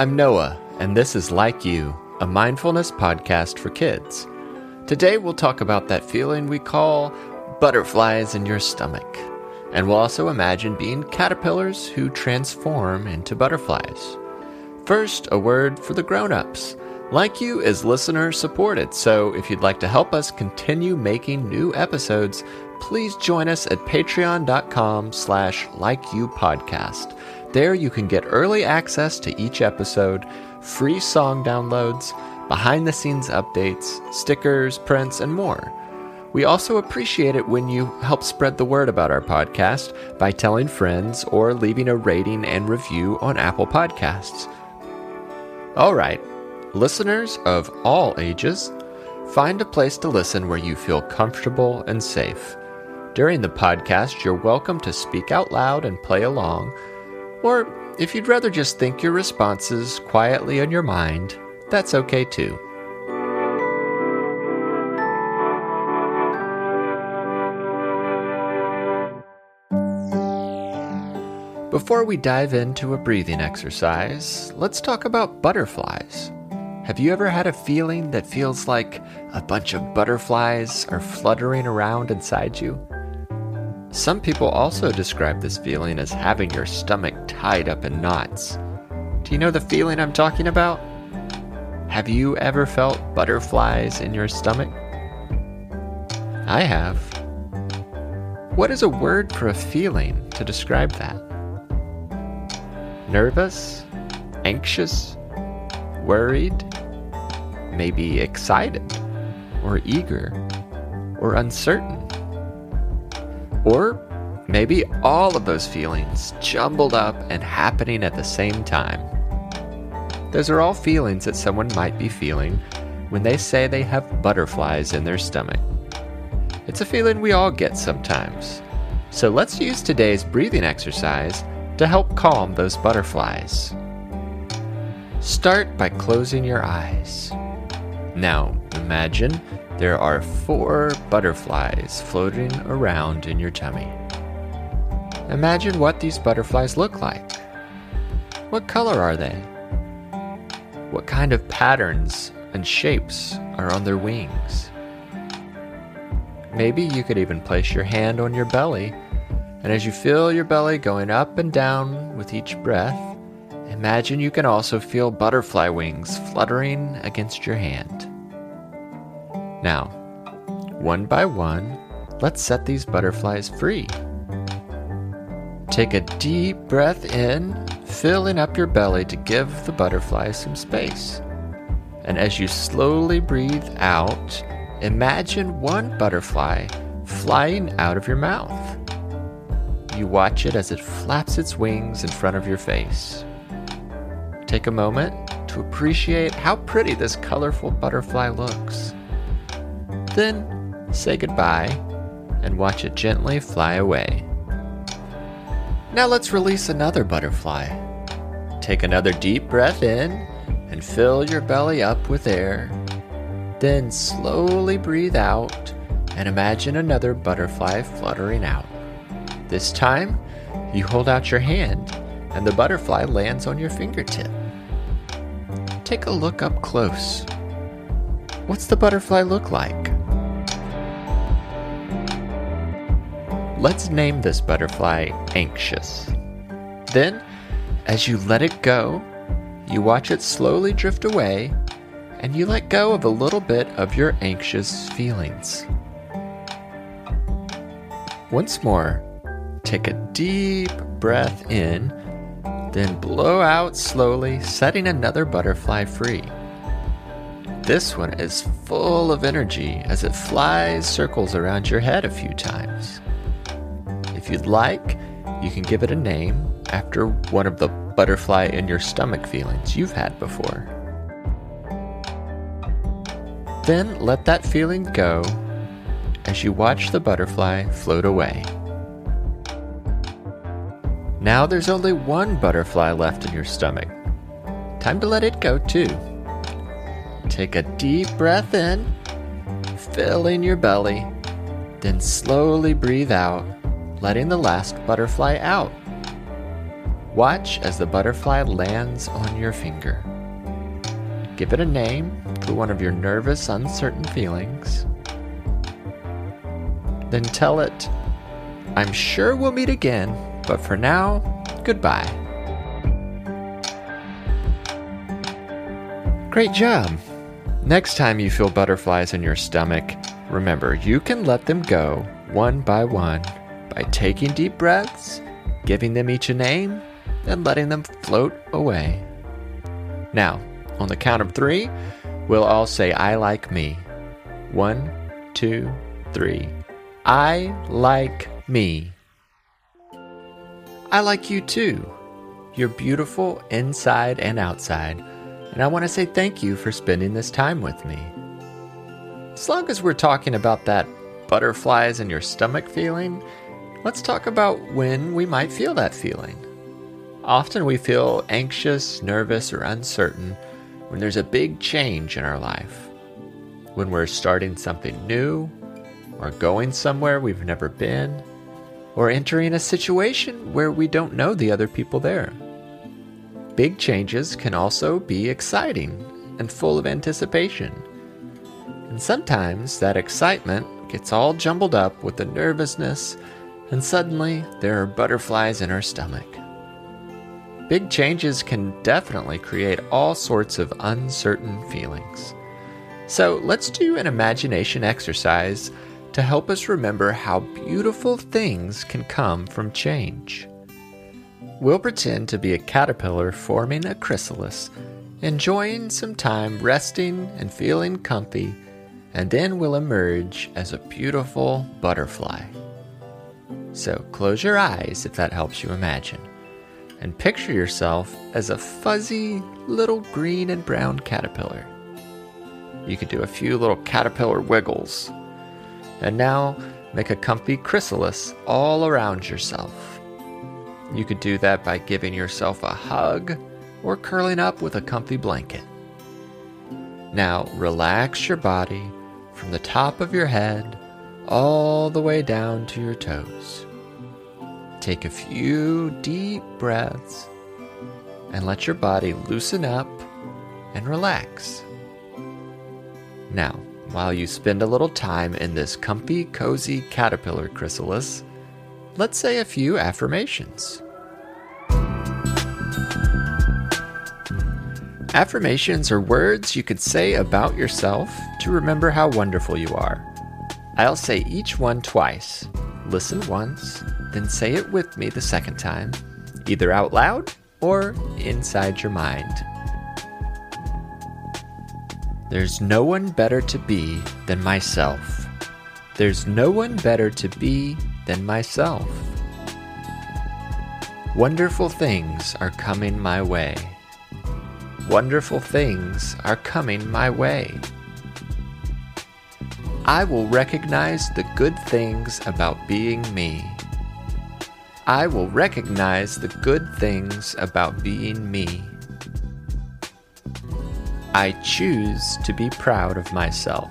I'm Noah, and this is Like You, a mindfulness podcast for kids. Today we'll talk about that feeling we call butterflies in your stomach. And we'll also imagine being caterpillars who transform into butterflies. First, a word for the grown ups. Like You is listener supported, so if you'd like to help us continue making new episodes, please join us at patreon.com slash likeyoupodcast. There you can get early access to each episode, free song downloads, behind the scenes updates, stickers, prints, and more. We also appreciate it when you help spread the word about our podcast by telling friends or leaving a rating and review on Apple Podcasts. All right, listeners of all ages, find a place to listen where you feel comfortable and safe. During the podcast, you're welcome to speak out loud and play along or if you'd rather just think your responses quietly in your mind, that's okay too. Before we dive into a breathing exercise, let's talk about butterflies. Have you ever had a feeling that feels like a bunch of butterflies are fluttering around inside you? Some people also describe this feeling as having your stomach tied up in knots. Do you know the feeling I'm talking about? Have you ever felt butterflies in your stomach? I have. What is a word for a feeling to describe that? Nervous? Anxious? Worried? Maybe excited? Or eager? Or uncertain? Or maybe all of those feelings jumbled up and happening at the same time. Those are all feelings that someone might be feeling when they say they have butterflies in their stomach. It's a feeling we all get sometimes. So let's use today's breathing exercise to help calm those butterflies. Start by closing your eyes. Now, imagine there are four butterflies floating around in your tummy. Imagine what these butterflies look like. What color are they? What kind of patterns and shapes are on their wings? Maybe you could even place your hand on your belly, and as you feel your belly going up and down with each breath, imagine you can also feel butterfly wings fluttering against your hand. Now, one by one, let's set these butterflies free. Take a deep breath in, filling up your belly to give the butterflies some space. And as you slowly breathe out, imagine one butterfly flying out of your mouth. You watch it as it flaps its wings in front of your face. Take a moment to appreciate how pretty this colorful butterfly looks. Then say goodbye and watch it gently fly away. Now let's release another butterfly. Take another deep breath in and fill your belly up with air. Then slowly breathe out and imagine another butterfly fluttering out. This time, you hold out your hand and the butterfly lands on your fingertip. Take a look up close. What's the butterfly look like? Let's name this butterfly Anxious. Then, as you let it go, you watch it slowly drift away and you let go of a little bit of your anxious feelings. Once more, take a deep breath in, then blow out slowly, setting another butterfly free. This one is full of energy as it flies circles around your head a few times. You'd like, you can give it a name after one of the butterfly in your stomach feelings you've had before. Then let that feeling go as you watch the butterfly float away. Now there's only one butterfly left in your stomach. Time to let it go too. Take a deep breath in, fill in your belly, then slowly breathe out letting the last butterfly out. Watch as the butterfly lands on your finger. Give it a name for one of your nervous, uncertain feelings. Then tell it, I'm sure we'll meet again, but for now, goodbye. Great job! Next time you feel butterflies in your stomach, remember you can let them go one by one by taking deep breaths, giving them each a name, and letting them float away. Now, on the count of three, we'll all say, I like me. One, two, three. I like me. I like you too. You're beautiful inside and outside, and I want to say thank you for spending this time with me. As long as we're talking about that butterflies in your stomach feeling, let's talk about when we might feel that feeling. Often we feel anxious, nervous, or uncertain when there's a big change in our life. When we're starting something new, or going somewhere we've never been, or entering a situation where we don't know the other people there. Big changes can also be exciting and full of anticipation. And sometimes that excitement gets all jumbled up with the nervousness, and suddenly there are butterflies in our stomach. Big changes can definitely create all sorts of uncertain feelings. So let's do an imagination exercise to help us remember how beautiful things can come from change. We'll pretend to be a caterpillar forming a chrysalis, enjoying some time resting and feeling comfy, and then we'll emerge as a beautiful butterfly. So close your eyes if that helps you imagine and picture yourself as a fuzzy little green and brown caterpillar. You could do a few little caterpillar wiggles. And now make a comfy chrysalis all around yourself. You could do that by giving yourself a hug or curling up with a comfy blanket. Now relax your body from the top of your head all the way down to your toes. Take a few deep breaths and let your body loosen up and relax. Now, while you spend a little time in this comfy, cozy caterpillar chrysalis, let's say a few affirmations. Affirmations are words you could say about yourself to remember how wonderful you are. I'll say each one twice. Listen once, then say it with me the second time, either out loud or inside your mind. There's no one better to be than myself. There's no one better to be than myself. Wonderful things are coming my way. Wonderful things are coming my way. I will recognize the good things about being me. I will recognize the good things about being me. I choose to be proud of myself.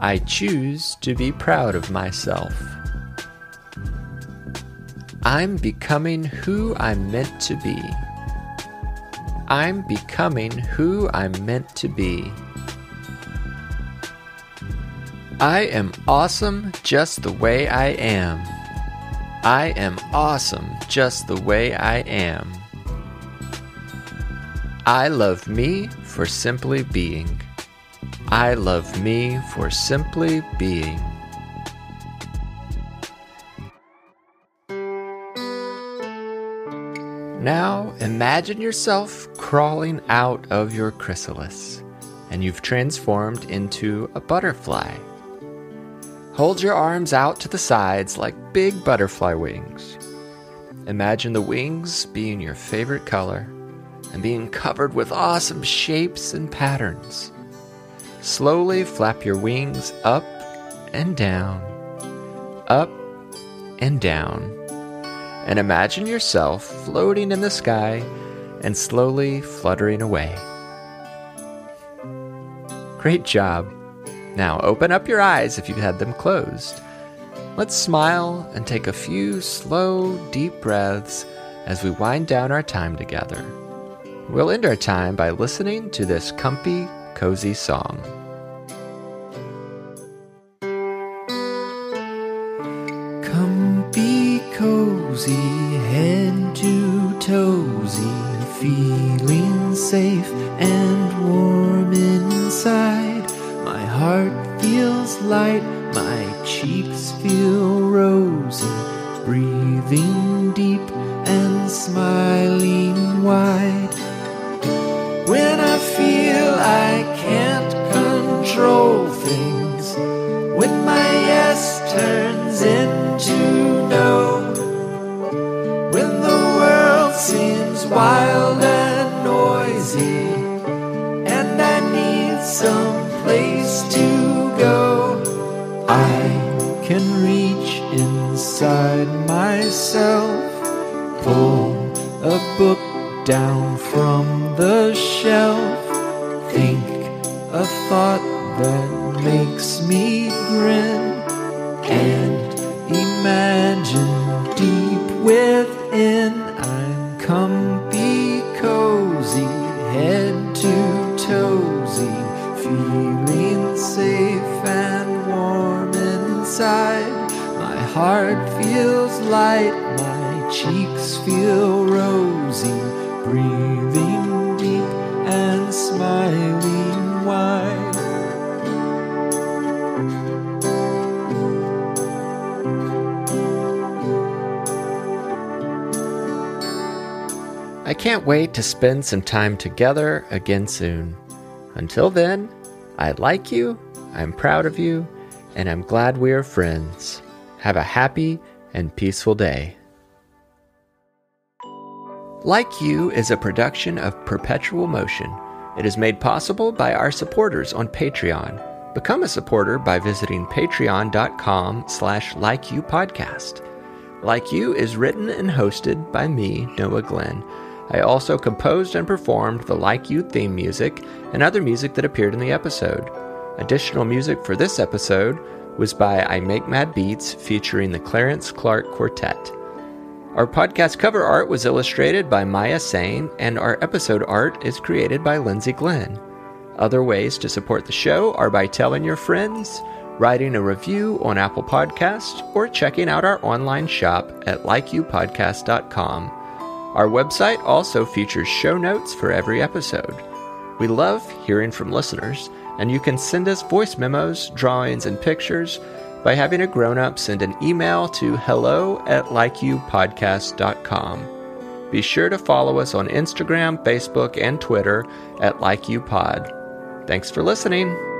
I choose to be proud of myself. I'm becoming who I'm meant to be. I'm becoming who I'm meant to be. I am awesome just the way I am. I am awesome just the way I am. I love me for simply being. I love me for simply being. Now imagine yourself crawling out of your chrysalis, and you've transformed into a butterfly. Hold your arms out to the sides like big butterfly wings. Imagine the wings being your favorite color and being covered with awesome shapes and patterns. Slowly flap your wings up and down, up and down, and imagine yourself floating in the sky and slowly fluttering away. Great job! Now open up your eyes if you've had them closed. Let's smile and take a few slow, deep breaths as we wind down our time together. We'll end our time by listening to this comfy, cozy song. Comfy, cozy, head to toesy, feeling safe and light, my cheeks feel rosy, breathing deep and smiling wide. When I feel I can't control things, when my yes turns into no, when the world seems wild and noisy, pull a book down from the shelf, think a thought that makes me grin, and can't wait to spend some time together again soon. Until then, I like you, I'm proud of you, and I'm glad we are friends. Have a happy and peaceful day. Like You is a production of Perpetual Motion. It is made possible by our supporters on Patreon. Become a supporter by visiting patreon.com slash likeyoupodcast. Like You is written and hosted by me, Noah Glenn. I also composed and performed the Like You theme music and other music that appeared in the episode. Additional music for this episode was by I Make Mad Beats featuring the Clarence Clark Quartet. Our podcast cover art was illustrated by Maya Sain, and our episode art is created by Lindsay Glenn. Other ways to support the show are by telling your friends, writing a review on Apple Podcasts, or checking out our online shop at likeyoupodcast.com. Our website also features show notes for every episode. We love hearing from listeners, and you can send us voice memos, drawings, and pictures by having a grown up send an email to hello at likeyoupodcast.com. Be sure to follow us on Instagram, Facebook, and Twitter at LikeYouPod. Thanks for listening.